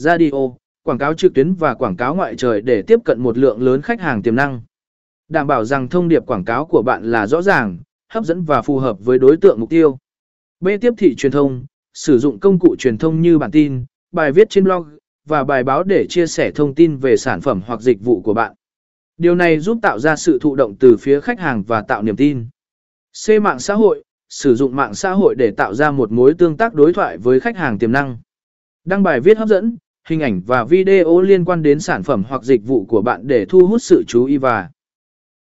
radio, quảng cáo trực tuyến và quảng cáo ngoại trời để tiếp cận một lượng lớn khách hàng tiềm năng. Đảm bảo rằng thông điệp quảng cáo của bạn là rõ ràng, hấp dẫn và phù hợp với đối tượng mục tiêu. B. Tiếp thị truyền thông, sử dụng công cụ truyền thông như bản tin, bài viết trên blog và bài báo để chia sẻ thông tin về sản phẩm hoặc dịch vụ của bạn. Điều này giúp tạo ra sự thụ động từ phía khách hàng và tạo niềm tin. C. Mạng xã hội, sử dụng mạng xã hội để tạo ra một mối tương tác đối thoại với khách hàng tiềm năng. Đăng bài viết hấp dẫn, hình ảnh và video liên quan đến sản phẩm hoặc dịch vụ của bạn để thu hút sự chú ý và